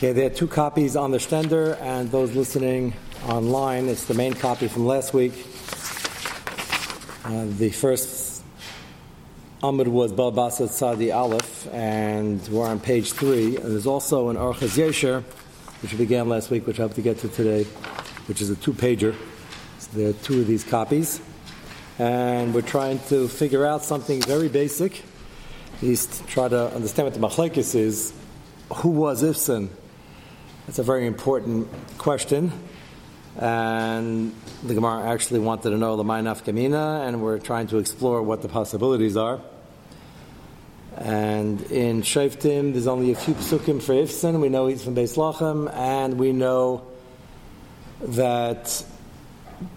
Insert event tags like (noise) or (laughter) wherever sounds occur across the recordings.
Okay, there are two copies on the stender, and those listening online, it's the main copy from last week. Uh, the first Amud was Babasat Sadi Aleph, and we're on page three. And there's also an Orchaz Yesher, which began last week, which I hope to get to today, which is a two pager. So there are two of these copies. And we're trying to figure out something very basic, at least try to understand what the Machlekes is. Who was Ifsan? That's a very important question. And the Gemara actually wanted to know the Mainaf Kamina, and we're trying to explore what the possibilities are. And in Shaftim, there's only a few psukim for Ifsan. We know he's from Beis Lachem, and we know that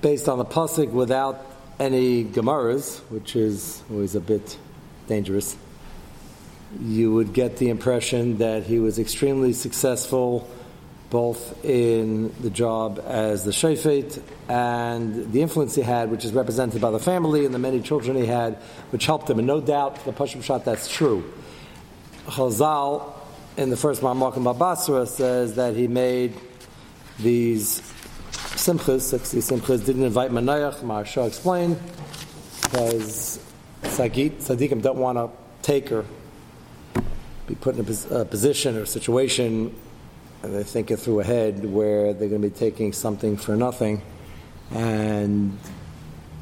based on the pasuk, without any Gemaras, which is always a bit dangerous, you would get the impression that he was extremely successful both in the job as the shayfet and the influence he had, which is represented by the family and the many children he had, which helped him. And no doubt, the Pashim Shot, that's true. Chazal, in the first Ma'amakam Babasra, says that he made these simchas, 60 simchas, didn't invite Manayach, Maharsha explained, because Sagit, Sadiqim don't want to take or be put in a position or situation they're thinking through ahead where they're going to be taking something for nothing. And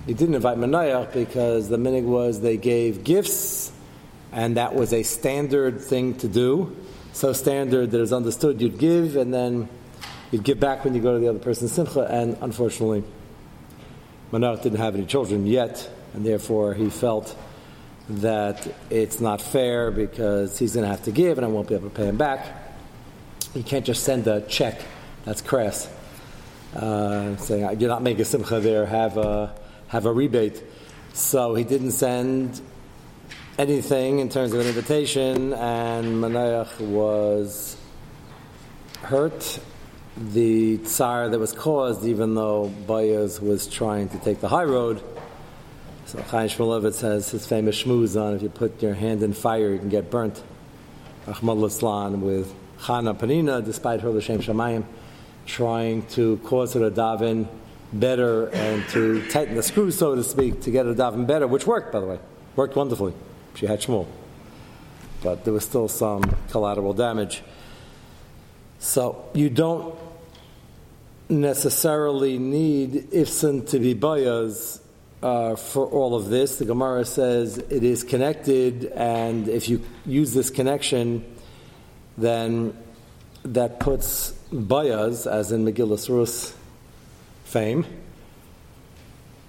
he didn't invite Manayach because the minig was they gave gifts, and that was a standard thing to do. So standard that it understood you'd give, and then you'd give back when you go to the other person's simcha. And unfortunately, Manayach didn't have any children yet, and therefore he felt that it's not fair because he's going to have to give, and I won't be able to pay him back. You can't just send a check. That's crass. Uh, saying you're not making simcha there. Have a have a rebate. So he didn't send anything in terms of an invitation, and Manayach was hurt. The tsar that was caused, even though Bayaz was trying to take the high road. So Chaim Shmulevitz has his famous shmooze on: if you put your hand in fire, you can get burnt. Ahmad Laslan with Chana Panina, despite her L'Shem Shamayim, trying to cause her to daven better and to tighten the screws, so to speak, to get her daven better, which worked, by the way. Worked wonderfully. She had Shmuel. But there was still some collateral damage. So you don't necessarily need Ifsan to be bayas uh, for all of this. The Gemara says it is connected, and if you use this connection, then that puts Bayaz, as in Megillah Rus fame,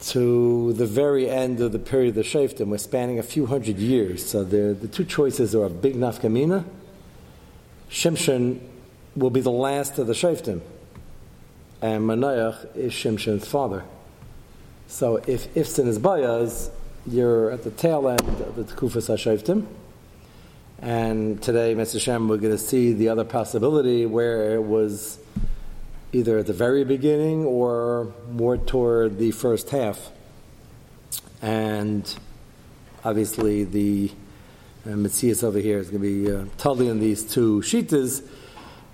to the very end of the period of the Shaftim. We're spanning a few hundred years. So the, the two choices are a big nafkamina. Shimshon will be the last of the Shaftim. And Manayach is Shimshon's father. So if Ifsin is Bayaz, you're at the tail end of the Tekufas HaShaftim. And today, Mr. Shem, we're going to see the other possibility where it was either at the very beginning or more toward the first half. And obviously, the uh, Matthias over here is going to be uh, totally in these two shitas.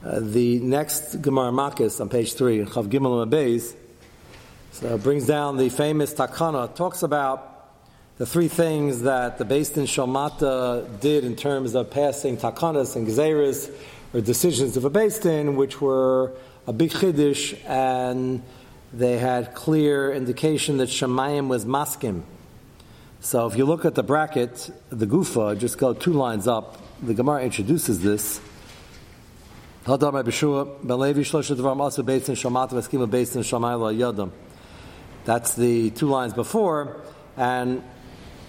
Uh, the next Gemara Makis on page three, Chav Gimel Beis, so brings down the famous Takana, talks about the three things that the Beis Din Shalmata did in terms of passing takanas and gezeres, or decisions of a Beis Din, which were a big chiddush, and they had clear indication that Shemayim was maskim. So if you look at the bracket, the gufa, just go two lines up, the Gemara introduces this. That's the two lines before, and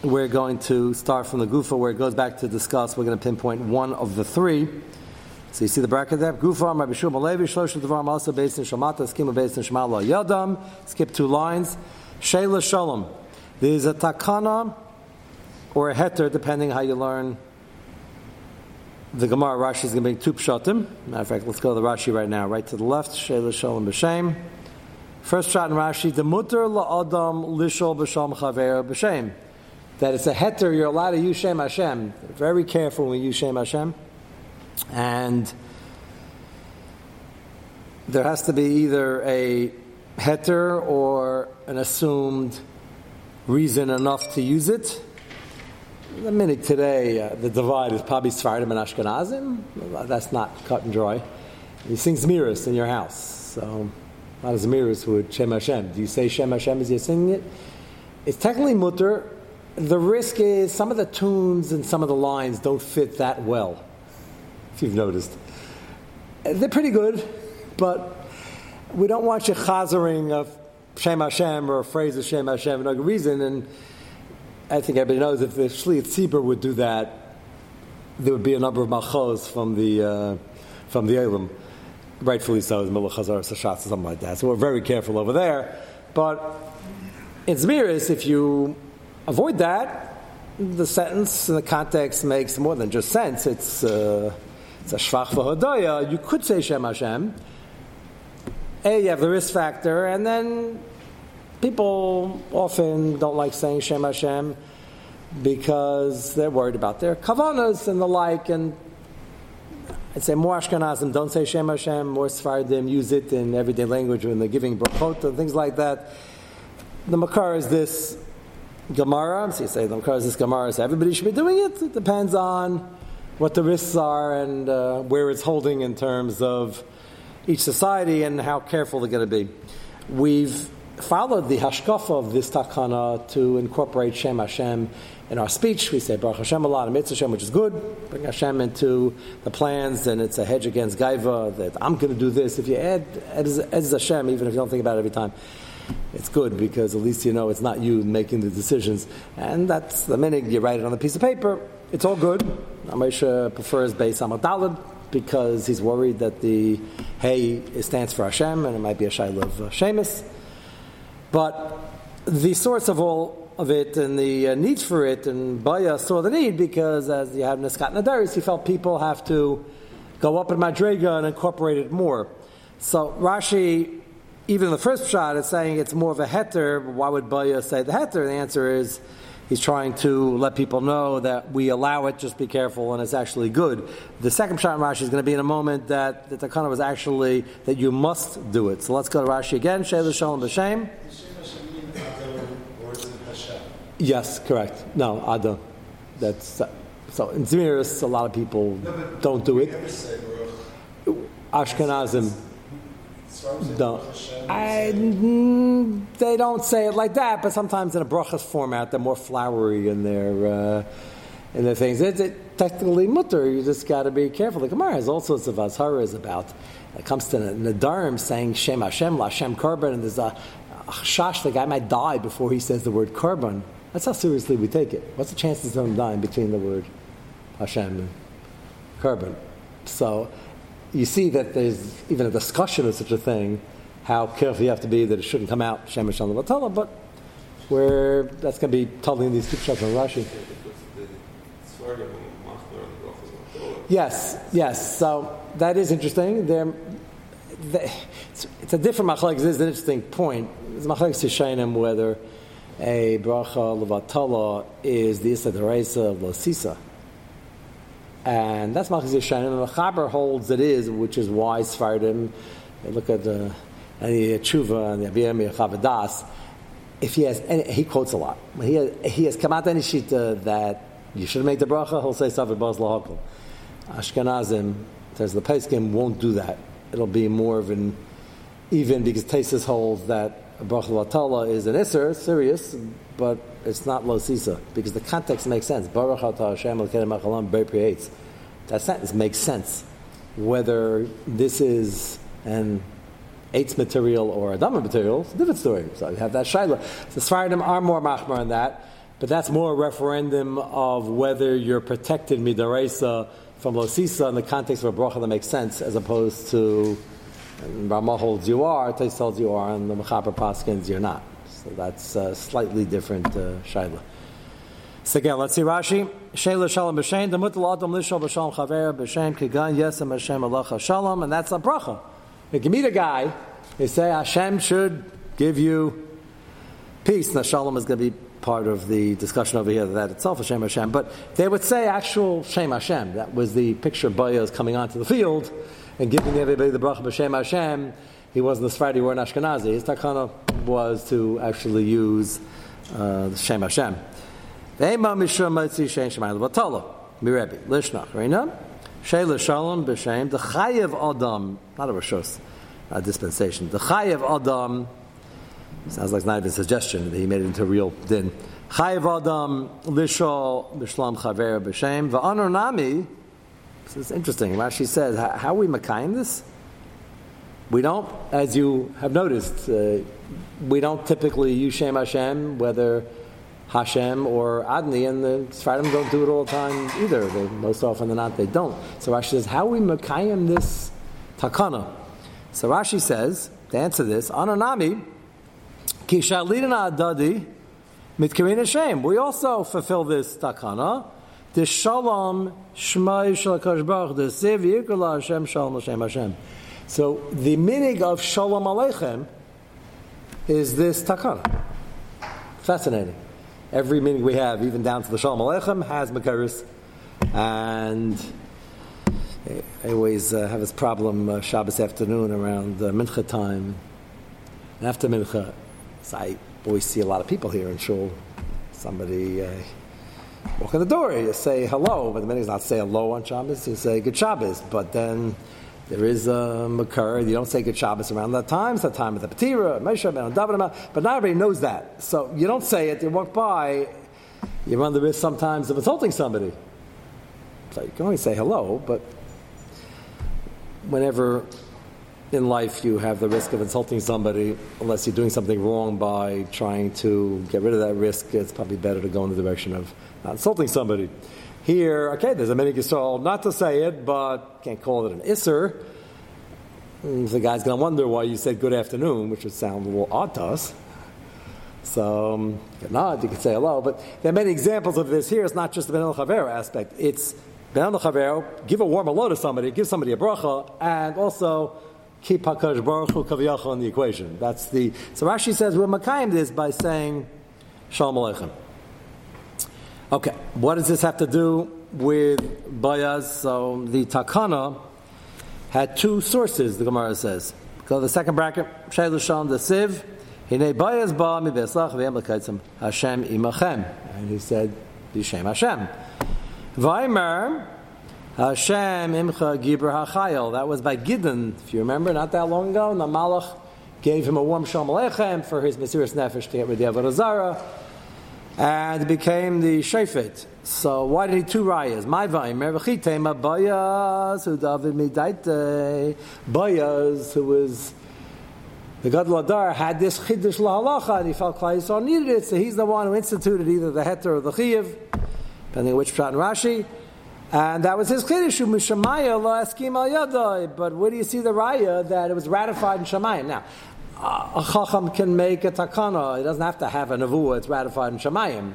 we're going to start from the Gufa where it goes back to discuss. We're going to pinpoint one of the three. So you see the bracket there. Gufa, Rabbi Shua Malevi, Shlosh Devar also based in Shamata, Skima based in Shemala Yadam. Skip two lines. Shayla Shalom. There's a takana or a heter, depending how you learn. The Gemara Rashi is going to bring two pshatim. Matter of fact, let's go to the Rashi right now. Right to the left. Shayla Shalom B'Shem. First shot in Rashi, the mutter la'adam lishol b'sham chaver b'shem that it's a heter, you're allowed to use Shem Hashem. Very careful when you use Shem Hashem. And there has to be either a heter or an assumed reason enough to use it. The minute today, uh, the divide is probably Sfardim and Ashkenazim. That's not cut and dry. You sing Zmiris in your house. So, not as Zmiris would Shem Hashem. Do you say Shem Hashem as you're singing it? It's technically mutter. The risk is some of the tunes and some of the lines don't fit that well, if you've noticed. They're pretty good, but we don't want you chazering of Shem Hashem or a phrase of Shem Hashem for no reason. And I think everybody knows if the Shliach Tzibur would do that, there would be a number of machos from the uh, from the Elam. Rightfully so, as Milah Chazar Sashatz or something like that. So we're very careful over there. But in Zmiris, if you avoid that, the sentence and the context makes more than just sense. It's uh, it's a shvach v'hodaya. You could say Shem Hashem, a, you have the risk factor, and then people often don't like saying Shem Hashem because they're worried about their kavanas and the like. And I'd say more Ashkenazim don't say Shem Hashem, more Sfardim use it in everyday language when they're giving brachot and things like that. The Makar is this Gemara, so you say Makar is this Gemara, so everybody should be doing it. It depends on what the risks are and uh, where it's holding in terms of each society and how careful they're going to be. We've followed the hashkafa of this takana to incorporate Shem Hashem in our speech. We say Baruch Hashem a lot, and Mitzvah Hashem, which is good. Bring Hashem into the plans, and it's a hedge against gaiva that I'm going to do this. If you add as Hashem, even if you don't think about it every time, it's good because at least you know it's not you making the decisions. And that's the minute you write it on a piece of paper. It's all good. Amesha prefers Beis Amadalad because he's worried that the hey stands for Hashem and it might be a shaila of uh. But the source of all of it and the uh, needs for it, and Baya saw the need because as you have Niskat Nadaris, he felt people have to go up in Madrega and incorporate it more. So Rashi, even in the first shot, is saying it's more of a heter. Why would Baya say the heter? The answer is He's trying to let people know that we allow it, just be careful, and it's actually good. The second shot in Rashi is going to be in a moment that the Takana was actually that you must do it. So let's go to Rashi again. Shayla Shalom B'Shem. Yes, correct. No, Ada. That's uh, so in Zmiris, a lot of people no, don't do it. Ashkenazim don't. I, they don't say it like that, but sometimes in a brachas format, they're more flowery in their uh, in their things. It's it, technically mutter. You just got to be careful. The Gemara has all sorts of azharas about. It comes to Nadarim saying Shem Hashem, La Hashem Karban, and there's a, a shash. The guy might die before he says the word Karban. That's how seriously we take it. What's the chances of him dying between the word Hashem and Karban? So you see that there's even a discussion of such a thing, how careful you have to be that it shouldn't come out Shemesh on the Vatala, but where that's going to be totally in these scriptures from Rashi. Yes, yes. So that is interesting. They're, they, it's, it's, a different machlek. This is an interesting point. It's machlek Sishainim whether a bracha levatala is the Deraisa of Losisa. And that's Malchus Yishanim. And the Chaber holds it is, which is why Sfardim, look at the, the Tshuva and the Abiyam Chavadas, if he has, any, he quotes a lot. He has, he has come out any shita that you should make the bracha, he'll say Safed Baz Lahakal. Ashkenazim, says the Peskim won't do that. It'll be more of an, even because Tesis holds that bracha latala is an isser, serious, but it's not lo sisa because the context makes sense. Baruch atah Hashem That sentence makes sense. Whether this is an eitz material or a dama material, it's a different story. So you have that shaila. The Sfaradim are more machmar on that, but that's more a referendum of whether you're protected midaraisa from lo sisa in the context of a bracha that makes sense, as opposed to Rama holds you are, Tais tells you are, and the Mechaber Paskins you're not. So that's a slightly different uh, Shaila. So again, let's see Rashi. Shayla Shalom B'Shem, Demutal Adam Lishol B'Shalom Chaver B'Shem Kigan Yesem Hashem Alecha Shalom, and that's a bracha. If you meet a guy, they say Hashem should give you peace. Now Shalom is going to be part of the discussion over here that itself is Shem Hashem, but they would say actual Shem Hashem. That was the picture Baya is coming onto the field and giving everybody the bracha b'Shem Hashem, he wasn't a Sephardi or an Ashkenazi. His takana was to actually use uh, the Shem Hashem. Ve'ema mishra motzi shein shemayim levatala. Mirebi. Lishnach. Rina. Sheila shalom b'shem. The chayev adam. Not a rishos. A dispensation. The chayev adam. Sounds like it's not even a suggestion. He made it into a real din. Chayev adam lishol b'shlam chaver b'shem. V'anor nami. This is interesting. Rashi says, how are we makayim this? We don't, as you have noticed, uh, we don't typically use Shem Hashem, whether Hashem or Adni, and the Sfardim don't do it all the time either. They, most often than not, they don't. So Rashi says, how we Mekayim this takana? So Rashi says, to answer this, Ananami, Ki Shalidina Adadi, Mitkarin Hashem. We also fulfill this takana. The Shalom Shmai Shalakash Baruch, the Sev Yikula Hashem Shalom Hashem Hashem. So the meaning of Shalom Aleichem is this takana. Fascinating. Every meaning we have, even down to the Shalom Aleichem, has Makaris. And I always uh, have this problem uh, Shabbos afternoon around uh, Mincha time. And after Mincha, so I always see a lot of people here in Shul. Somebody uh, walk in the door, you say hello, but the meaning is not say hello on Shabbos, you say good Shabbos. But then there is um, a makar. You don't say good Shabbos around that time. It's the time of the Meshach, and but not everybody knows that. So you don't say it. You walk by. You run the risk sometimes of insulting somebody. So you can only say hello, but whenever in life you have the risk of insulting somebody, unless you're doing something wrong by trying to get rid of that risk, it's probably better to go in the direction of not insulting somebody. Here, okay, there's a mini Yisrael not to say it, but can't call it an Isser. The guy's going to wonder why you said good afternoon, which would sound a little odd to us. So, um, you can nod, you can say hello, but there are many examples of this here. It's not just the Ben Chavero aspect. It's Ben Chavero, give a warm hello to somebody, give somebody a bracha, and also keep Hakadosh Baruch Kaviyachal in the equation. That's the so Rashi says we're makayim this by saying Shalom Aleichem. Okay, what does this have to do with Bayaz? So the Takana had two sources, the Gemara says. To the second bracket, Shailu Shalom, the Siv, Ba Mi Hashem Imachem. And he said, Bishem Hashem. Vaimer, Hashem Imcha Gibra HaChayil. That was by Gideon, if you remember, not that long ago. The Malach gave him a warm Shalom Aleichem for his Mesiris Nefesh to get rid of the Avodah and became the Shefet. So why did he two rayas? My vaymer v'chitema Bayaz who David midaite Bayaz who was the Gadol Adar had this chiddush lahalacha and he felt Klai Yisrael needed it, so he's the one who instituted either the heter or the chiyuv, depending on which pshat and Rashi. And that was his chiddush, mishamaya lo askim al yadai. But where do you see the raya that it was ratified in Shemayim? Now, a chacham can make a takana. It doesn't have to have a nevuah. It's ratified in Shemayim.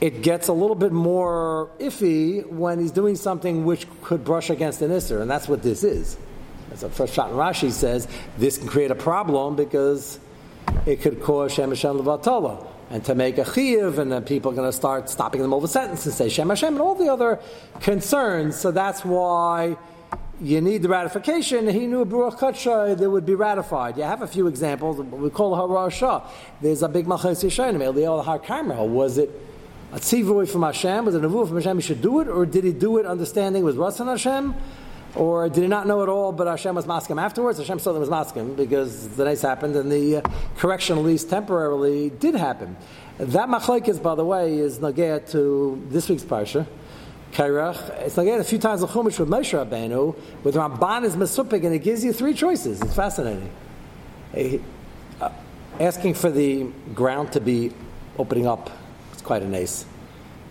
It gets a little bit more iffy when he's doing something which could brush against an isser, and that's what this is. As the first shot in Rashi says, this can create a problem because it could cause Shem Hashem. And to make a chiv, and then people are going to start stopping them over sentence and say Shem Hashem and all the other concerns. So that's why you need the ratification. He knew a Baruch Katsha that would be ratified. You have a few examples. We call it Harasha. There's a big Machas Yishanim. Eliel Har Karmel. Was it a tzivui from Hashem? Was it a nevuah from Hashem? He should do it, or did he do it understanding it was Rasan Hashem? Or did he not know at all, but Hashem was maskim afterwards? Hashem them was maskim because the nice happened, and the uh, correction, at least temporarily, did happen. That machlekes, by the way, is nagea to this week's parsha. Kairach. It's like a few times the Chumash with Moshe Rabbeinu, with Ramban is Mesupik, and it gives you three choices. It's fascinating. Uh, asking for the ground to be opening up, it's quite a nace.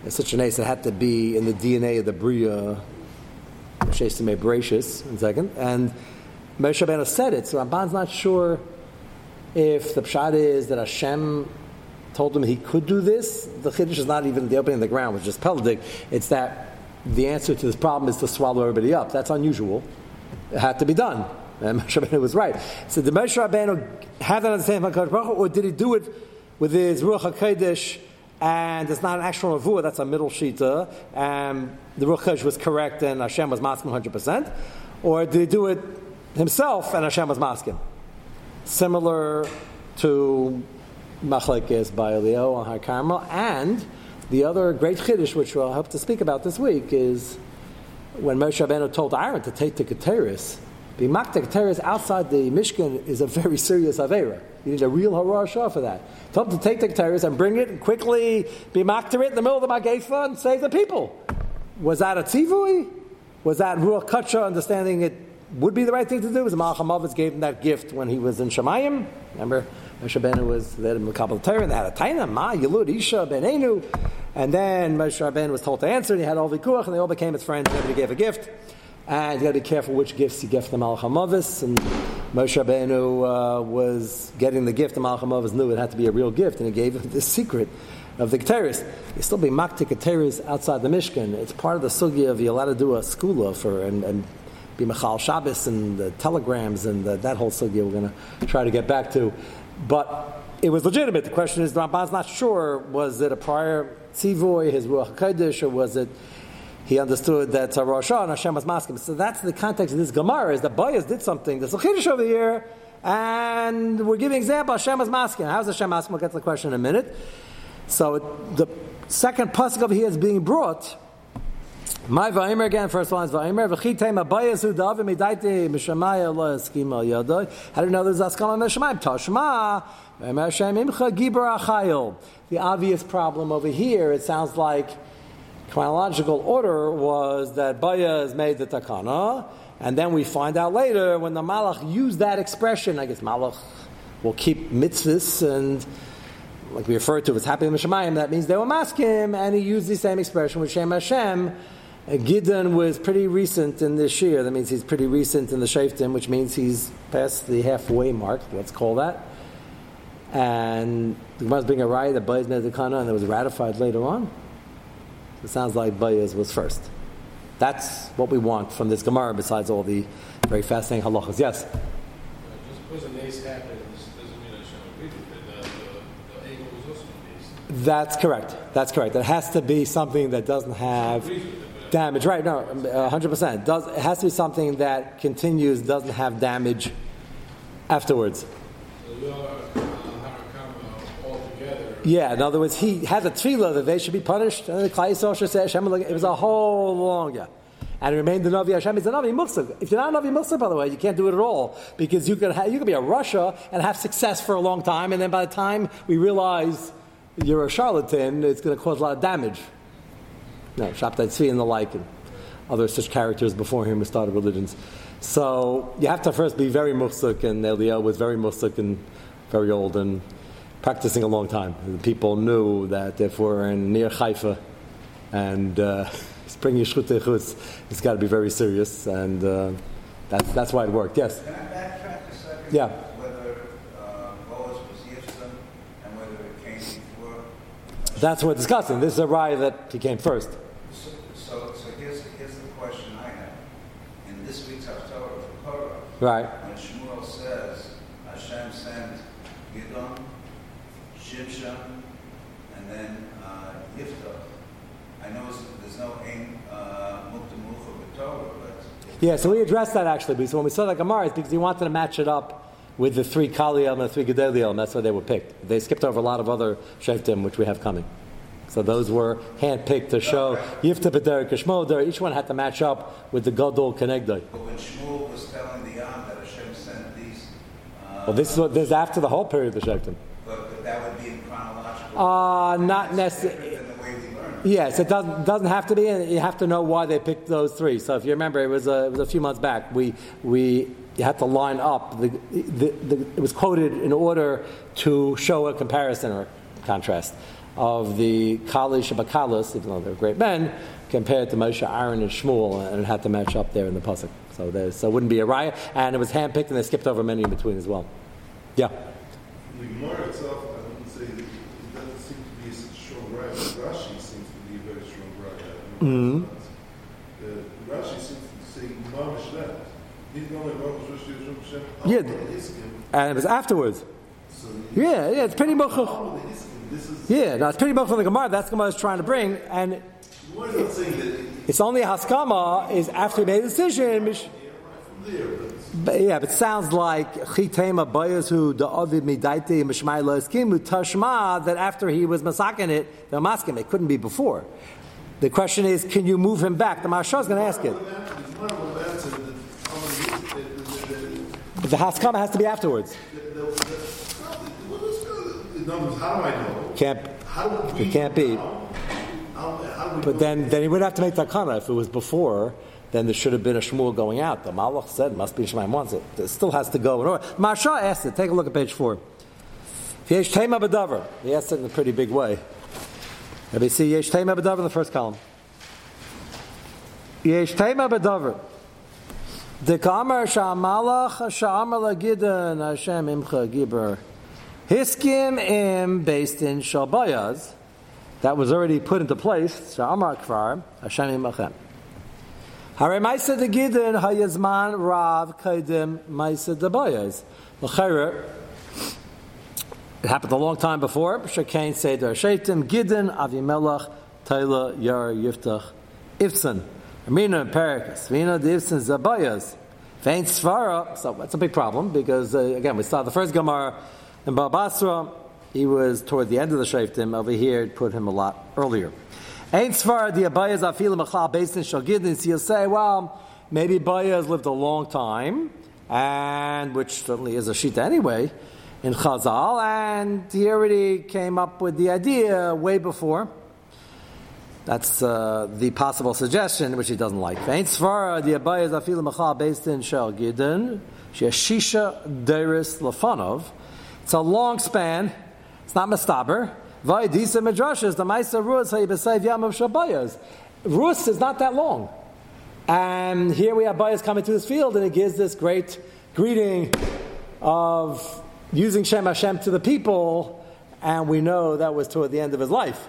It's such a nace, it had to be in the DNA of the Bria, Shesime Bereshis, in second. And Moshe Rabbeinu said it, so Ramban's not sure if the pshat is that Hashem told him he could do this. The chiddush is not even the opening of the ground, which is peldik. It's that the answer to this problem is to swallow everybody up. That's unusual. It had to be done. (laughs) And Moshe Rabbeinu was right. So did Moshe Rabbeinu have that understanding from Baruch or did he do it with his Ruach HaKodesh and it's not an actual Nevuah, that's a middle Shita, uh, and the Ruach was correct and Hashem was Maskim 100%? Or did he do it himself and Hashem was masking? Similar to Machlekes by Elio on Har Carmel. And the other great chiddush, which we'll hope to speak about this week, is when Moshe Rabbeinu told Aaron to take the Keteris. The Makta Keteris outside the Mishkan is a very serious Avera. You need a real Horah Shah for that. Told him to take the Keteris and bring it and quickly be Makta it in the middle of the Magefa and save the people. Was that a tzivui? Was that Ruach Kacha understanding it would be the right thing to do? Was Malcham gave him that gift when he was in Shemayim? Remember, Moshe Rabbeinu was the Kabbalah Torah and they had a taina, Ma, Yelud, Isha, Benenu. And then Moshe Rabbeinu was told to answer and he had all the kuach and they all became his friends and everybody gave a gift. And you got to be careful which gifts you give to Malach. And Moshe Rabbeinu uh, was getting the gift, and Malach HaMavis knew it had to be a real gift, and he gave him the secret of the Keteris. You still be maktik Keteris outside the Mishkan. It's part of the sugi of you're allowed to do a skula for and, and be Machal Shabbos and the telegrams and the, that whole sugi we're going to try to get back to. But it was legitimate. The question is, the Ramban's not sure, was it a prior tzivoy, his Ruach HaKodesh, or was it he understood that Rosh and Hashem was masking. So that's the context of this Gemara, is that Boyas did something, there's a Chiddush over here, and we're giving example, Hashem was masking. How's Hashem masking? We'll get to the question in a minute. So the second pasuk over here is being brought. My vayimer again. First one is vayimer. V'chitei mabayas hu davi midaiti mishamaya lo eskima yadoi. How do you know there's askama mishamayim? Tashma. The obvious problem over here, it sounds like chronological order was that Baya has made the takana, and then we find out later when the Malach used that expression. I guess Malach will keep mitzvahs and like we referred to as happy Mishamayim, that means they were maskim, and he used the same expression with Shem Hashem. Gideon was pretty recent in this year. That means he's pretty recent in the Shaftim, which means he's past the halfway mark. Let's call that. And the Gemara is being a right that Bayez made the kana, and it was ratified later on. It sounds like Bayez was first. That's what we want from this Gemara, besides all the very fascinating halachas. Yes? Uh, just because an ace happened doesn't mean I should with uh, The, eagle was also an That's correct. That's correct. It has to be something that doesn't have damage. Right, no, 100%. Does, it has to be something that continues, doesn't have damage afterwards. Yeah, in other words, he had a tefillah that they should be punished, and the said, Hashem, it was a whole long, yeah. And it remained the Navi Hashem is a Navi Muksuk. If you're not a Navi Muksuk, by the way, you can't do it at all because you could, have, you could be a Russia and have success for a long time, and then by the time we realize you're a charlatan, it's going to cause a lot of damage. No, Shabtai Tzvi and the like, and other such characters before him who started religions. So you have to first be very Muksuk, and Eliel was very Muksuk and very old, and practicing a long time. People knew that if we're in near Haifa and uh, (laughs) spring Yeshut Chutz, it's got to be very serious, and uh, that's, that's why it worked. Yes? Can I backtrack a second? Yeah. Whether uh, Boaz was and whether it came before? That's what we're discussing. This is a rye that he came first. So, so, so here's, here's the question I have. In this week's Haftarah for Korah, Right. when Shmuel says, Hashem sent Gidon, Shimshon, and then uh, Yiftach. I know there's no Ein uh, but Yeah, so we addressed that actually. So when we saw the Gemara, it's because he wanted to match it up with the three Kaliyam and the three Gedaliel, that's why they were picked. They skipped over a lot of other Sheftim, which we have coming. So those were handpicked to show Yifta B'der Kishmoder. Each one had to match up with the Gadol Kenegdai. but when Shmuel was telling the Yam that Hashem sent these, uh, Well, this is what this is after the whole period of the Sheftim. but, but that would be in chronological. Uh, not necessarily. different than the way we learn. it. Yes, it doesn't, doesn't have to be, and you have to know why they picked those three. So if you remember, it was a, it was a few months back. We, we you had to line up. The, the, the, it was quoted in order to show a comparison or contrast of the Kali Shabakalis, even though they're great men, compared to Moshe, Aaron, and Shmuel, and it had to match up there in the pasuk. So there, so it wouldn't be a riot, and it was handpicked, and they skipped over many in between as well. Yeah. The Gemara itself, I wouldn't say that it doesn't seem to be a strong right. Rashi seems to be a very strong right. Mhm. Uh, Rashi seems to say mamish that. He's going like mamish Rosh Hashem. Yeah. And it was afterwards. So Yeah, yeah, it's pretty much. This is. Yeah, now it's pretty much from the Gemara. That's the Gemara is trying to bring, and Gemara is not saying that. it's only a haskama is after he made a decision. but yeah, but it sounds like chitema bayas who the avid midaite mishmai kimu tashma that after he was masakin it, the maskim it couldn't be before. The question is, can you move him back? The Maharsha is going to ask it, It's more of an answer that I'm gonna use it, the- the- but the haskama has to be afterwards. what? Can't How do we? it can't be. know? How, how do we? But then, then he would have to make takana if it was before. Then there should have been a shmuel going out. The malach said must be Shemaim wants it. It still has to go. Maharsha asked it. Take a look at page four. He asked it in a pretty big way. Let me see yesh tema b'davar in the first column. Yesh tema b'davar. The kamar shamalach shamar lagidan Hashem imcha giber. Hiskim im based in Shalbayaz. That was already put into place. Shamar kvar Hashem imachem. Hare Maisa de Gidin Rav Kaidim Maisa de Bayaz. It happened a long time before. Shekain Seder Shaitim Gidin Avimelech Taila Yar Yiftach Ifsan. Amina Perikas. Vina the Ifsan Zabayaz. Vein Svara. So that's a big problem because uh, again we saw the first Gemara in Babasra. He was toward the end of the Shaitim. Over here, it put him a lot earlier. Ain't Svar the Abayas Afilim Achal based in Shagidin. You'll say, well, maybe Bayas lived a long time, and which certainly is a shita anyway in Chazal, and he already came up with the idea way before. That's uh, the possible suggestion, which he doesn't like. Ain't Svar the Abayas Achal based in Shagidin. Shisha Deris Lafanov. It's a long span. It's not mastaber. Vaidisa Midrashas, the Maisa Rus, Hayibasayv Yamav Shabayas. Rus is not that long. And here we have Bayas coming to this field, and it gives this great greeting of using Shem Hashem to the people, and we know that was toward the end of his life.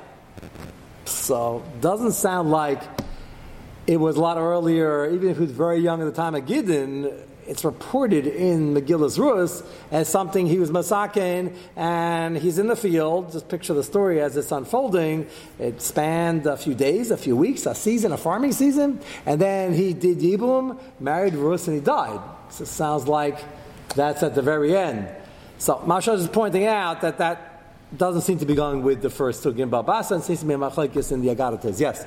So, doesn't sound like it was a lot earlier, even if he was very young at the time of Gideon, it's reported in Megillus Rus as something he was masakin and he's in the field. Just picture the story as it's unfolding. It spanned a few days, a few weeks, a season, a farming season, and then he did Yibum, married Rus, and he died. So it sounds like that's at the very end. So Masha is pointing out that that doesn't seem to be going with the first Sugim Babasa and seems to be a machlekes in the Agadatas. Yes.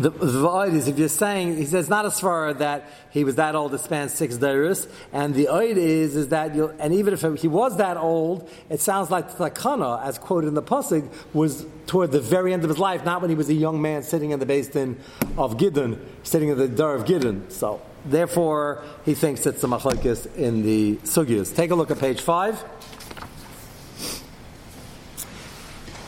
The the is if you're saying he says not as far that he was that old to span six days, and the oid is is that you and even if he was that old, it sounds like the takana, as quoted in the pasuk, was toward the very end of his life, not when he was a young man sitting in the basin of Gidon, sitting in the dar of Gidon. So therefore, he thinks it's the machlekes in the sugyas. Take a look at page five.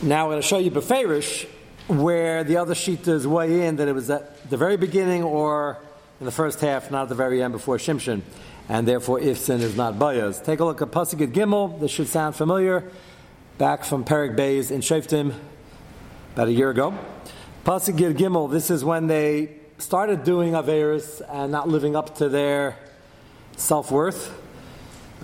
Now I'm going to show you Beferish, where the other shitas weigh in that it was at the very beginning or in the first half, not at the very end before Shimshon, and therefore Ifsin is not Bayaz. Take a look at Pasuk Gimel. This should sound familiar. Back from Perik Bays in Shaftim about a year ago. Pasuk Gimel. This is when they started doing Averis and not living up to their self worth.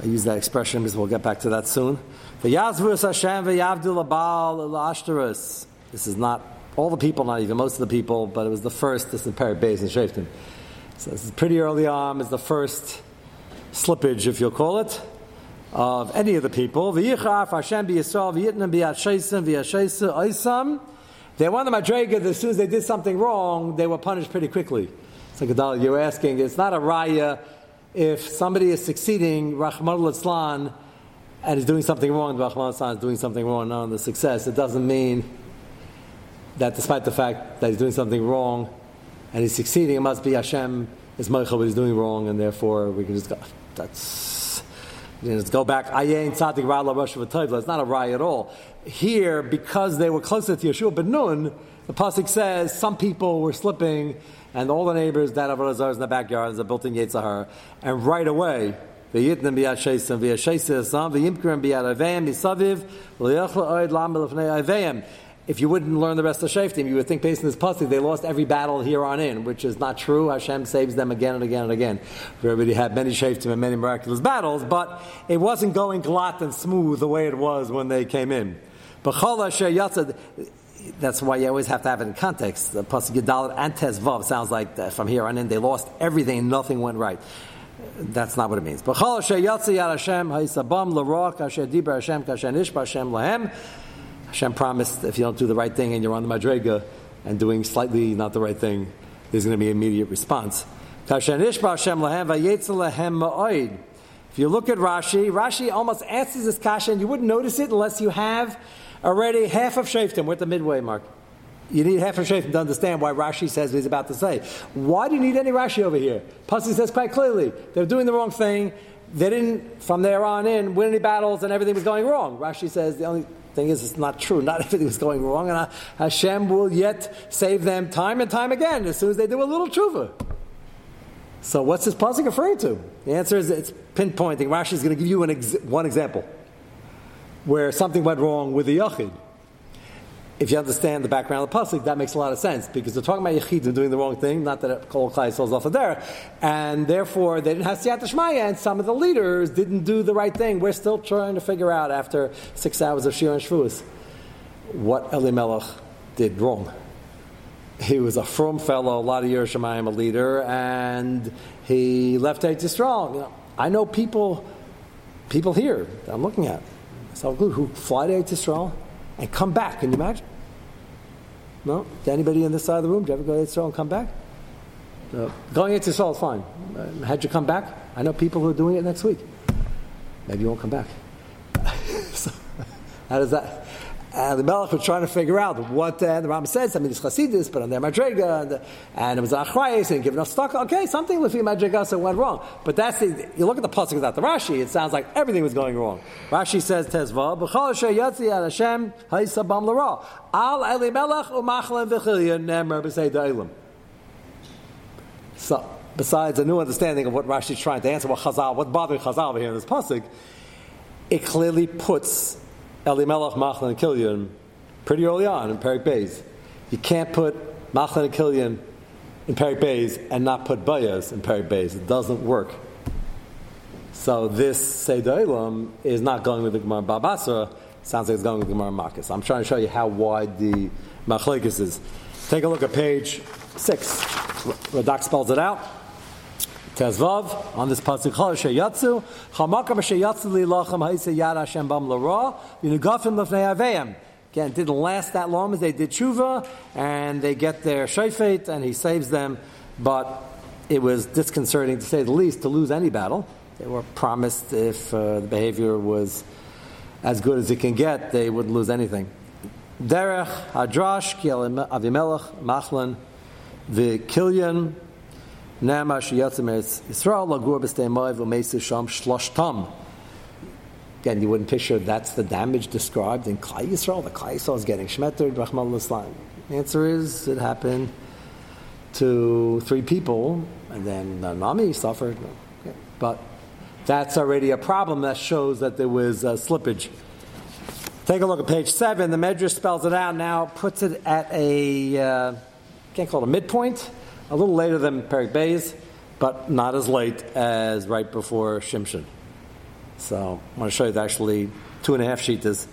I use that expression because we'll get back to that soon. V'yazvus Hashem v'yavdil abal. This is not all the people, not even most of the people, but it was the first. This is Perik Beis and Shaftim. So this is pretty early on. It's the first slippage, if you'll call it, of any of the people. They won the Madrega as soon as they did something wrong, they were punished pretty quickly. So Gadal, you're asking, it's not a raya if somebody is succeeding, Rahman al and is doing something wrong, Rahman al is doing something wrong on the success. It doesn't mean that despite the fact that he's doing something wrong and he's succeeding, it must be Hashem is Meichel, but he's doing wrong, and therefore we can just go. That's. You know, let's go back. It's not a raya at all. Here, because they were closer to Yeshua ben Nun, the pasuk says some people were slipping, and all the neighbors that have Razars in the backyard, there's a built-in Yetzahar, and right away. B'yad sheisim, v'yasheisim um, asam, v'yimkrim b'yad aveim, b'saviv, v'yachla oid lam b'lefnei aveim if you wouldn't learn the rest of Shaftim, you would think based on this pasuk they lost every battle here on in, which is not true. Hashem saves them again and again and again. Already had many Shaftim and many miraculous battles, but it wasn't going glatt and smooth the way it was when they came in. that's why you always have to have it in context. The pasuk Gedalit and Tezvav sounds like from here on in they lost everything, nothing went right. That's not what it means. B'chol asher yatsi yad Hashem ha'isabam l'roach asher diber Hashem kasher nishba Hashem lahem. Hashem promised if you don't do the right thing and you're on the madrega and doing slightly not the right thing, there's going to be immediate response. Hashem. If you look at Rashi, Rashi almost answers this kasha, and you wouldn't notice it unless you have already half of Shaftim. We're at the midway mark. You need half of Shaftim to understand why Rashi says what he's about to say. Why do you need any Rashi over here? Pussy says quite clearly they're doing the wrong thing. They didn't, from there on in, win any battles, and everything was going wrong. Rashi says the only thing is it's not true. Not (laughs) everything was going wrong, and Hashem will yet save them time and time again as soon as they do a little tshuva. So what's this pasuk referring to? The answer is it's pinpointing. Rashi is going to give you ex- one example where something went wrong with the yachid. If you understand the background of the pasuk, that makes a lot of sense because they're talking about yachid and doing the wrong thing. Not that kol klai falls off of there, and therefore they didn't have siyat shmaya, and some of the leaders didn't do the right thing. We're still trying to figure out after six hours of shir and shvuas what Elimelech did wrong he was a firm fellow, a lot of years Shemayim a leader, and he left Eretz Yisrael. You know, I know people, people here that I'm looking at, who fly to Eretz Yisrael and come back. Can you imagine? No? Did anybody on this side of the room? Did you ever go to Eretz Yisrael and come back? No. Going to Yisrael is fine. Uh, had you come back? I know people who are doing it next week. Maybe you won't come back. (laughs) so, how does that? And the Melech was trying to figure out what uh, the Rambam says. I mean, it's Chasidis, but on their Madrega, and, and, it was Achrayis, and giving us stock. Okay, something with the Madrega so went wrong. But that's the, you look at the Pasuk without the Rashi, it sounds like everything was going wrong. Rashi says, Tezva, B'chol asher yatzi ad Hashem, ha'isa bam l'ra. Al eli melech u'machlan v'chilya nemer b'sei da'ilim. So, besides a new understanding of what Rashi is trying to answer, what Chazal, what bothered Chazal here in this Pasuk, it clearly puts Elimelech, Machlon, and Kilyan pretty early on in Perik Beis. You can't put Machlon and Kilyan in Perik Beis and not put Bayas in Perik Beis. It doesn't work. So this Seidah is not going with the Gemara Babasra. Sounds like it's going with the Gemara Makkos. I'm trying to show you how wide the Machlekes is. Take a look at page six. Radak spells it out. Tezvav on this pasuk Chol Sheyatzu Chamakam Sheyatzu Lilachem Ha'isa Yad Hashem Bam Lara Yinugafim Lefnei Aveim. Again, didn't last that long as they did tshuva, and they get their shayfet, and he saves them. But it was disconcerting, to say the least, to lose any battle. They were promised if uh, the behavior was as good as it can get, they wouldn't lose anything. Derech, Hadrash, Avimelech, Machlan, the Shiyatzim Yisrael Lagur B'Stei V'Meisi Sham Shloshtam. Again, you wouldn't picture that's the damage described in Klai Yisrael. The Klai Yisrael is getting shmettered. Rahman Islam. The answer is it happened to three people, and then the Nami suffered. But that's already a problem that shows that there was a slippage. Take a look at page seven. The Medrash spells it out now, puts it at a uh, can't call it a midpoint a little later than Perik Beis, but not as late as right before Shimshon. So I want to show you actually two and a half sheetas,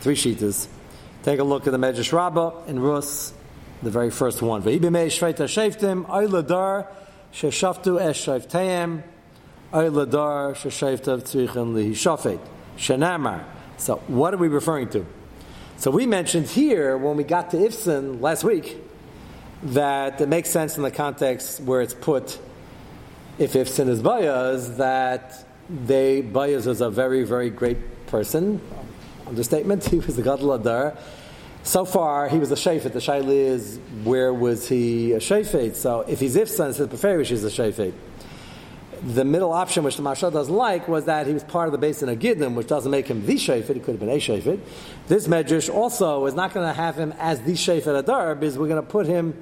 three sheetas. Take a look at the Medrash Rabbah in Rus, the very first one. Ve'ibimei shveita sheftim, oy ladar, sheshaftu es shefteim, oy ladar, sheshaftav tzrichen lihishafet. Shenamar. So what are we referring to? So we mentioned here when we got to Ifsin last week that it makes sense in the context where it's put, if if sin is bayaz, that they bayaz was a very very great person. Understatement. (laughs) He was the gadol adar. So far, he was a shayfet. The shaila is where was he a shayfet? So if he's ifsan, it's the preferish is a shayfet. The middle option, which the Mashal doesn't like, was that he was part of the basin of Gidlim, which doesn't make him the shayfet. He could have been a shayfet. This medrash also is not going to have him as the shayfet adar, because we're going to put him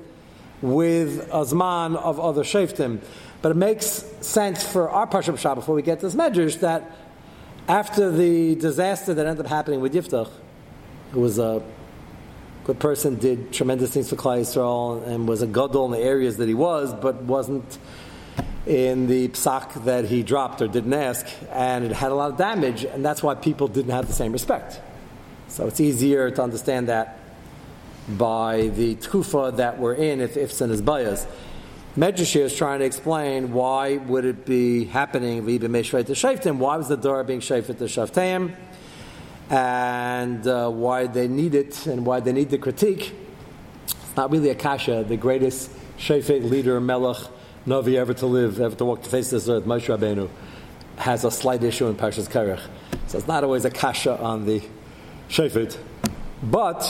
with a zman of other shaftim. But it makes sense for our Parsha Shah before we get this medrash that after the disaster that ended up happening with Yiftach, who was a good person, did tremendous things for Klai Yisrael, and was a gadol in the areas that he was, but wasn't in the psak that he dropped or didn't ask, and it had a lot of damage, and that's why people didn't have the same respect. So it's easier to understand that by the tkufa that we're in if ifsan is bias. Medrash is trying to explain why would it be happening v'ibim meshvei to shaftim? Why was the door being shafet to shaftim? And uh, why they need it and why they need the critique. It's not really Akasha. The greatest shafet leader, melech, Navi ever to live, ever to walk the face of this earth, Moshe Rabbeinu, has a slight issue in Parshas Kerech. So it's not always a kasha on the shafet. But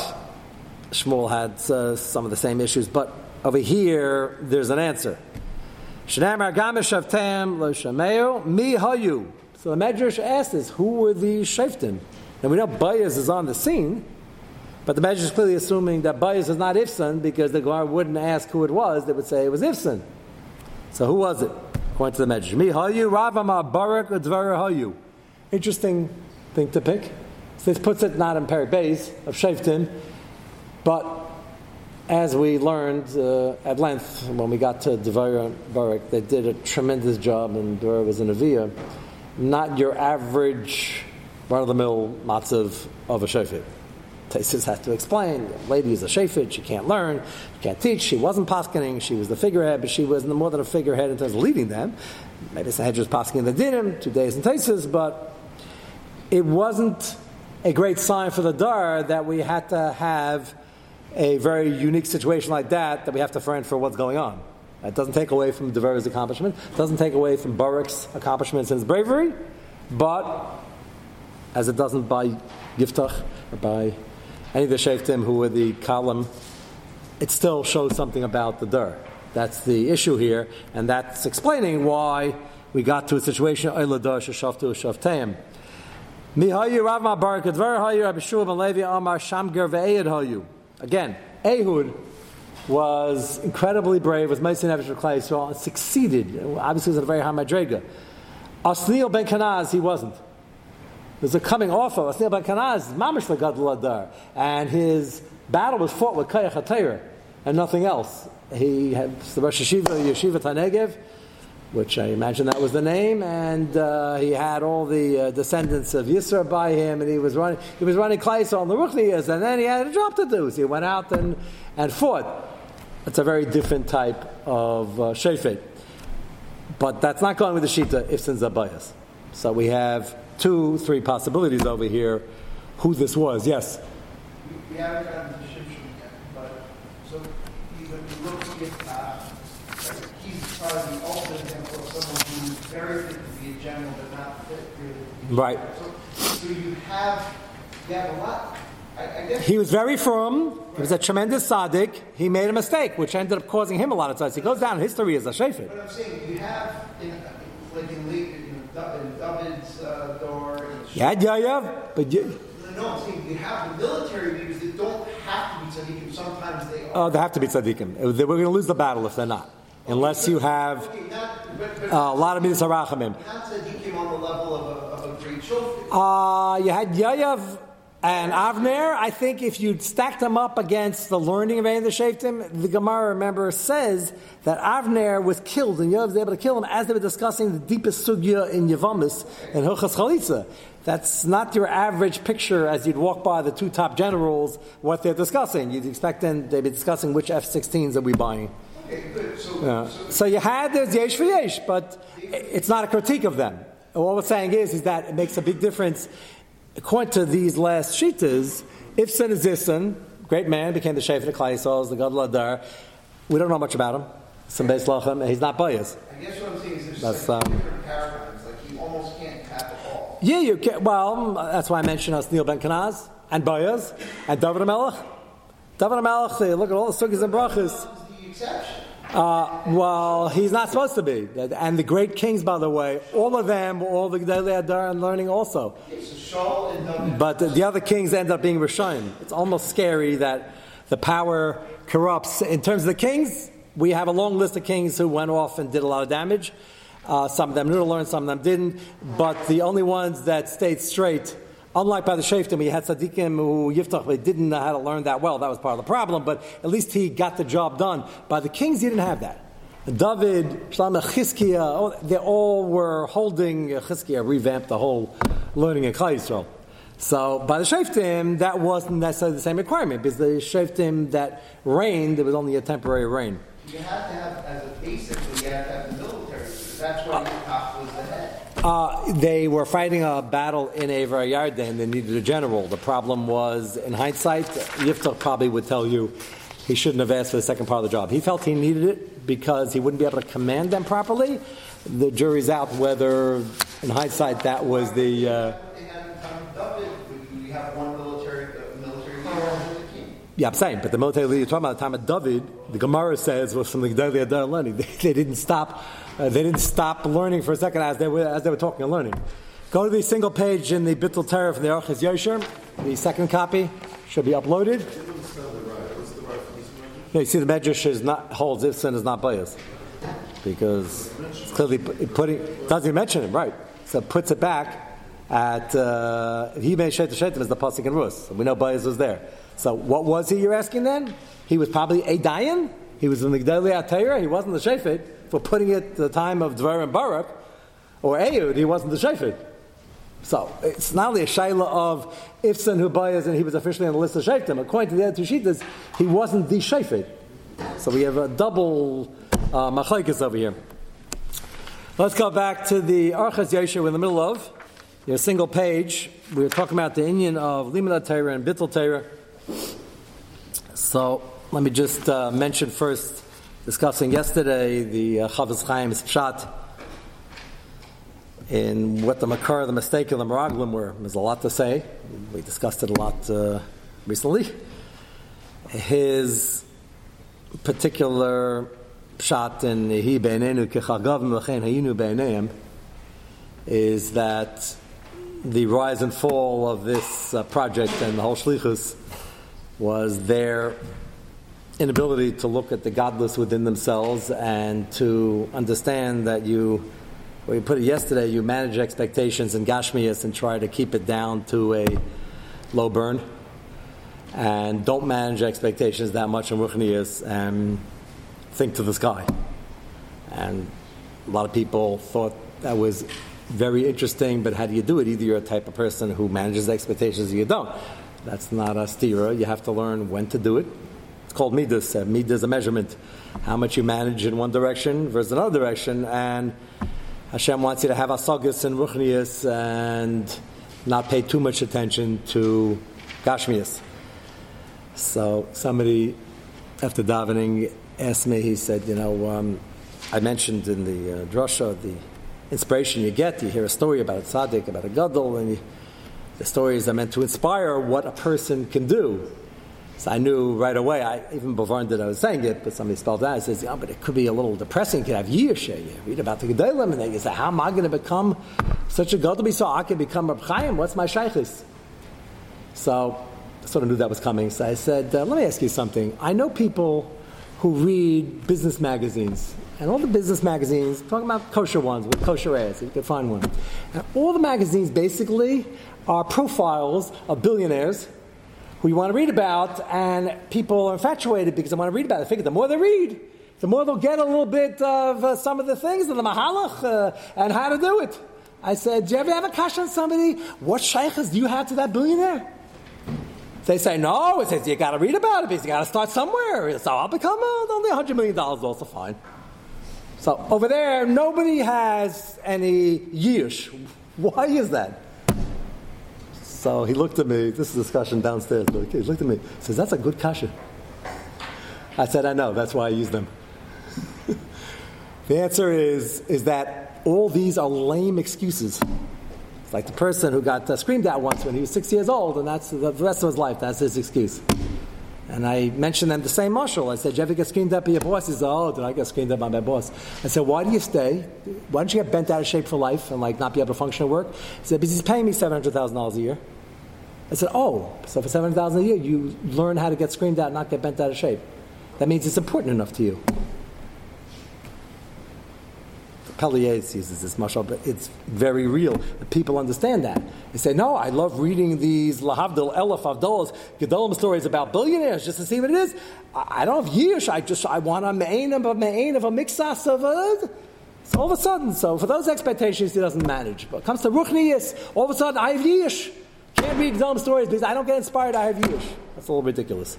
Shmuel had uh, some of the same issues. But over here, there's an answer. So the Medrash asked us, who were the shaftim? And we know Bayaz is on the scene, but the Medrash is clearly assuming that Bayaz is not Ifsan because the Gemara wouldn't ask who it was, they would say it was Ifsan. So who was it? According to the Medrash. Mi hayu Ravama Barak hayu. Interesting thing to pick. So this puts it not in Perik Beis of Shaftim, but as we learned uh, at length when we got to Devar Barak, they did a tremendous job, and Devar was in Avia. Not your average run-of-the-mill matzav of a shofet. Taisis has to explain, the lady is a shofet, she can't learn, she can't teach, she wasn't paskening, she was the figurehead, but she was more than a figurehead in terms of leading them. Maybe Sanhedrin was paskening the dinim, two days in Taisis, but it wasn't a great sign for the dar that we had to have a very unique situation like that that we have to friend for what's going on. It doesn't take away from Dever's accomplishment, it doesn't take away from Barak's accomplishments and his bravery, but as it doesn't by Yiftach or by any of the Shaftim who were the column, it still shows something about the Dur. That's the issue here, and that's explaining why we got to a situation, Eiladar Shashaftu Shaftaim. Mihayu Rav. Again, Ehud was incredibly brave, was Meisin Nevish Klai Yisrael, succeeded. Obviously, was at a very high madrega. Asniel ben Kanaz, he wasn't. There's a coming off of Asniel ben Kanaz, Mamish Adar, and his battle was fought with HaTeirah and nothing else. He had the Rosh Yeshiva, Yeshiva Tanegev, which I imagine that was the name, and uh, he had all the uh, descendants of Yisra by him, and he was running. He was running Klaisel on the Ruchnias, and then he had a job to do. So he went out and, and fought. It's a very different type of uh, shefet, but that's not going with the shita if sin's bias. So we have two, three possibilities over here. Who this was? Yes. We haven't gotten to Shimshon yet, but so he, when you look at uh, he's probably the ultimate example of someone who's very fit to be a general, but not fit really. Right. So, so you have you have a lot. I, I He was very firm. He was a tremendous tzaddik. He made a mistake, which ended up causing him a lot of ties. He goes down in history as a shefet. But I'm saying you have in like in David's uh, door. In You had but you, No, I'm saying you have the military leaders that don't have to be tzaddikim. Sometimes they are. oh, they have to be tzaddikim. We're going to lose the battle if they're not. Unless you have okay, not, but, but uh, a lot of harachamim. not tzaddikim on the level of a, of a great shofet. Uh, you had Yayav and Avner. I think if you stacked them up against the learning of any of the Shaftim, the Gemara, remember, says that Avner was killed and Yayav was able to kill him as they were discussing the deepest sugya in Yavamis and Hilchas Chalitza. That's not your average picture as you'd walk by the two top generals, what they're discussing. You'd expect them, they'd be discussing which F-16s are we buying. Okay. So, Yeah. so So you had there's yesh for yesh, but it's not a critique of them. All we're saying is, is that it makes a big difference. According to these last shitas, if Sin is great man, became the Shefer of the Klaisos, the Gadol Adar, we don't know much about him. Some Beis Lachem, he's not biased. I guess what I'm saying is there's That's, like um, different paradigms. Like you almost can't tap it all. Yeah, you can. Well, that's why I mentioned us Neil Ben Kanaz and Bayaz and David Melech. David Melech, look at all the sugyas and brachas. The exception. Uh, well, he's not supposed to be. And the great kings, by the way, all of them all the Gedolei Adar and learning also. Okay, so Shaul and David. But the other kings end up being Rishayim. It's almost scary that the power corrupts. In terms of the kings, we have a long list of kings who went off and did a lot of damage. Uh, some of them knew to learn, some of them didn't. But the only ones that stayed straight, unlike by the Shaftim, we had Tzaddikim who Yiftach didn't know how to learn that well. That was part of the problem. But at least he got the job done. By the kings, he didn't have that. David, Shlomo, Chizkiah, oh, they all were holding uh, Chizkiah revamped the whole learning in Klal Yisrael. So by the Shaftim, that wasn't necessarily the same requirement because the Shaftim that rained, it was only a temporary reign. You have to have, as a basically, you have to have the military. That's why head. Uh, they were fighting a battle in Aver Yarden. They needed a general. The problem was, in hindsight, Yiftach probably would tell you he shouldn't have asked for the second part of the job. He felt he needed it because he wouldn't be able to command them properly. The jury's out whether, in hindsight, that was the. Uh, yeah, I'm saying, but the military leader, you're talking about the time of David, the Gemara says was from the Gedalia Adar learning. They, (laughs) they didn't stop. Uh, they didn't stop learning for a second as they were as they were talking and learning. Go to the single page in the Bittul Torah from the Orchos Yosher. The second copy should be uploaded. No, you see, the Medrash is not holds if sin is not biased because it's clearly pu- putting doesn't even mention him right. So it puts it back at uh, he made shet shetim is the pasuk in Rus. We know bias was there. So what was he? You're asking then? He was probably a dayan. He was in the Gedali Atayra. He wasn't the shefet for putting it the time of Dvar and Barak or Ehud. He wasn't the shefet. So it's not only a shaila of Ifsan bias and he was officially on the list of shaftim. According to the other two shitas, he wasn't the shafit. So we have a double uh, machlekes over here. Let's go back to the Orchos Yosher we're in the middle of. Your single page. We were talking about the Indian of Limud Torah and Bittul Torah. So let me just uh, mention first, discussing yesterday the uh, Chofetz Chaim's Pshat in what the Makar, the mistake, and the Meraglim were. There's a lot to say. We discussed it a lot uh, recently. His particular Pshat in Hi Beinenu Kechagavim V'chein Hayinu Beineim is that the rise and fall of this uh, project and the whole Shlichus was their inability to look at the godless within themselves and to understand that you, you put it yesterday, you manage expectations in Gashmias and try to keep it down to a low burn. And don't manage expectations that much in Ruchnias and think to the sky. And a lot of people thought that was very interesting, but how do you do it? Either you're a type of person who manages expectations or you don't. That's not a stira. You have to learn when to do it. Called midas. Uh, midas a measurement. How much you manage in one direction versus another direction. And Hashem wants you to have asagas and ruchnias and not pay too much attention to gashmias. So somebody, after davening, asked me, he said, you know, um, I mentioned in the uh, drasha the inspiration you get. You hear a story about a tzaddik, about a gadol, and you, the stories are meant to inspire what a person can do. So I knew right away, I, even before that I was saying it, but somebody spelled out. It says, yeah, but it could be a little depressing. You could have yish. You read about the Gedalim, and then you say, how am I going to become such a gadol? So I can become a Chaim. What's my shaykhis? So I sort of knew that was coming. So I said, uh, let me ask you something. I know people who read business magazines, and all the business magazines, talking about kosher ones with kosher ads, you can find one. And all the magazines basically are profiles of billionaires who you want to read about, and people are infatuated because they want to read about it. Figure the more they read, the more they'll get a little bit of uh, some of the things of the mahalach uh, and how to do it. I said, do you ever have a kash on somebody? What shaykhs do you have to that billionaire? They say, no, it says you got to read about it because you got to start somewhere. So I'll become uh, only $100 million, also fine. So over there, nobody has any yish. Why is that? So he looked at me, this is a discussion downstairs, but he looked at me, says, that's a good kasha. I said, I know, that's why I use them. (laughs) the answer is, is that all these are lame excuses. It's like the person who got uh, screamed at once when he was six years old, and that's the rest of his life, that's his excuse. And I mentioned them the same marshal. I said, Did you ever get screamed at by your boss? He said, Oh, did I get screamed at by my boss? I said, Why do you stay? Why don't you get bent out of shape for life and like not be able to function at work? He said, Because he's paying me $700,000 a year. I said, Oh, so for $700,000 a year, you learn how to get screamed at, not get bent out of shape. That means it's important enough to you. Pelias uses this mashal, but it's very real. People understand that. They say, no, I love reading these lahavdil elef avdolas gedolim stories about billionaires just to see what it is. I, don't have yish. I just I want a me'ain of a me'ain of a mixas of a. So all of a sudden, so for those expectations, he doesn't manage. But it comes to ruchnias, all of a sudden I have yish. Can't read Gdom stories because I don't get inspired. I have Yiddish. That's a little ridiculous.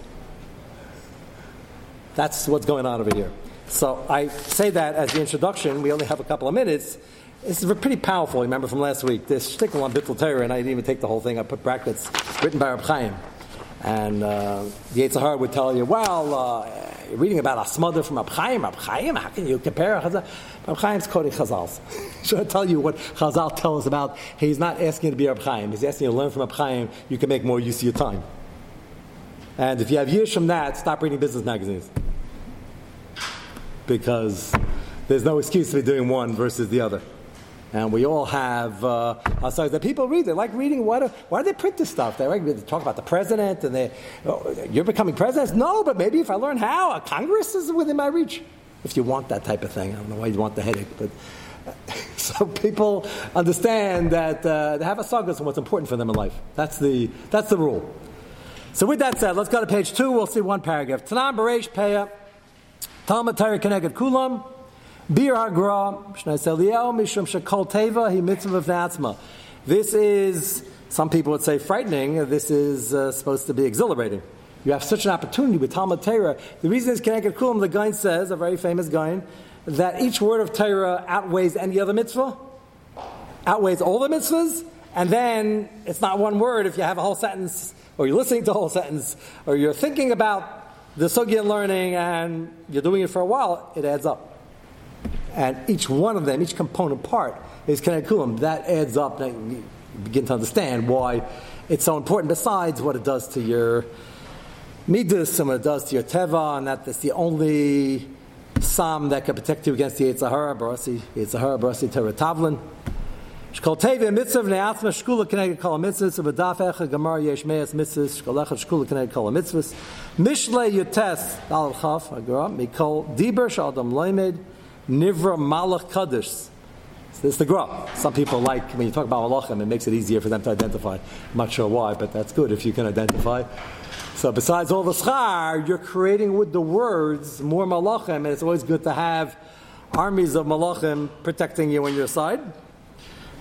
That's what's going on over here. So I say that as the introduction. We only have a couple of minutes. This is pretty powerful. Remember from last week, this shtickle on Bittul Torah, and I didn't even take the whole thing. I put brackets written by Reb Chaim. And uh, the Yetzer Hara would tell you, well, uh, reading about a smother from Reb Chaim. Reb Chaim, how can you compare Chazal? Reb Chaim's quoting Chazals. (laughs) Should I tell you what Chazal tells us about? He's not asking you to be Reb Chaim. He's asking you to learn from Reb Chaim. You can make more use of your time. And if you have years from that, stop reading business magazines. Because there's no excuse to be doing one versus the other. And we all have uh, sides that people read. They like reading. Why do, why do they print this stuff? They like to talk about the president and they, oh, you're becoming president? No, but maybe if I learn how, a Congress is within my reach. If you want that type of thing. I don't know why you want the headache, but (laughs) so people understand that uh, they have a sagas on what's important for them in life. That's the, that's the rule. So with that said, let's go to page two. We'll see one paragraph. Tanam Beresh Peah, Talmud Torah Keneged Kulam, Bir Hagra, Mishum Teva, He Mitzvah. This is, some people would say frightening, this is uh, supposed to be exhilarating. You have such an opportunity with Talmud Torah. The reason is Keneged Kulam, the guy says, a very famous guy, that each word of Torah outweighs any other mitzvah, outweighs all the mitzvahs, and then it's not one word if you have a whole sentence, or you're listening to a whole sentence, or you're thinking about the sugya learning and you're doing it for a while, it adds up and each one of them, each component part is Kenekulim. That adds up, and you begin to understand why it's so important, besides what it does to your midas and what it does to your teva, and that is the only psalm that can protect you against the Yetzer Hara, Barasi, Yetzer Hara, Barasi, Torah Tavlin. Shkol Tevi mitzvah ne'atzma shkula keneged kol mitzvahs of adaf echa gamar yesh me'as mitzvahs shkol echa shkula keneged kol mitzvahs mishle yutes al chaf agra mikol diber shadam loimed Nivra Malach Kaddish. Is the Gra. Some people like, when you talk about Malachim, it makes it easier for them to identify. I'm not sure why, but that's good if you can identify. So besides all the schar, you're creating with the words more Malachim, and it's always good to have armies of Malachim protecting you on your side.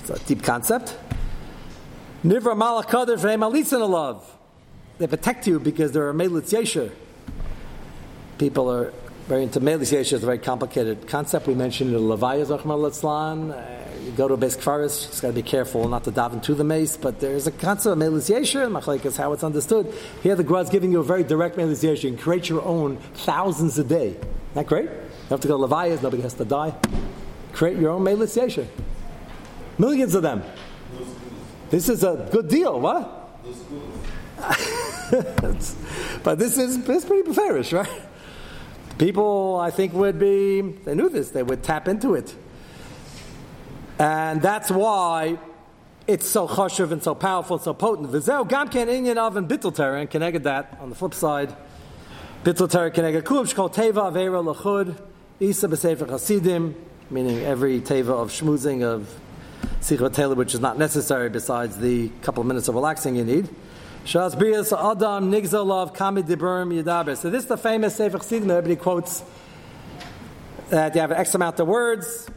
It's a deep concept. Nivra Malach Kaddish Ve'emalitzin love. They protect you because they're a Melitz Yesher. People are very Yesh is a very complicated concept. We mentioned the Levaya Zachmal Litzlan. Uh, you go to a base kfaris, just got to be careful not to dive into the mace, but there's a concept of Melis Yesh, Machlaik is how it's understood. Here the Gra is giving you a very direct Melis. You can create your own thousands a day. Isn't that great? You have to go to Levayas, nobody has to die. Create your own Melis. Millions of them. This is a good deal, what? (laughs) but this is, this is pretty fairish, right? People, I think, would be, they knew this, they would tap into it. And that's why it's so chashuv and so powerful and so potent. V'zeu gam ken inyan of and terah, and connected that on the flip side. Bittul terah connected kulam shkol teva avera lachud, isa b'sefer chasidim, meaning every teva of schmoozing, of sichot which is not necessary besides the couple of minutes of relaxing you need. Shas Brias Adam Nigzalav Kamid Diburim Yadaber. So this is the famous Sefer Chassidim that everybody quotes. Uh, that you have an X amount of words,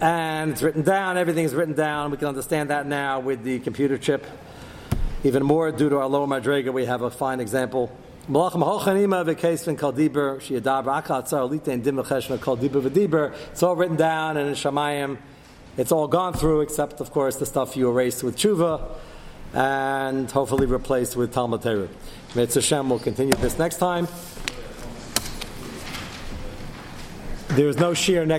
and it's written down. Everything is written down. We can understand that now with the computer chip. Even more due to our lower madrega, we have a fine example. It's all written down, and in Shamayim, it's all gone through, except, of course, the stuff you erased with tshuva and hopefully replaced with Talmud Torah. Mitzvah Shem will continue this next time. There is no shear next.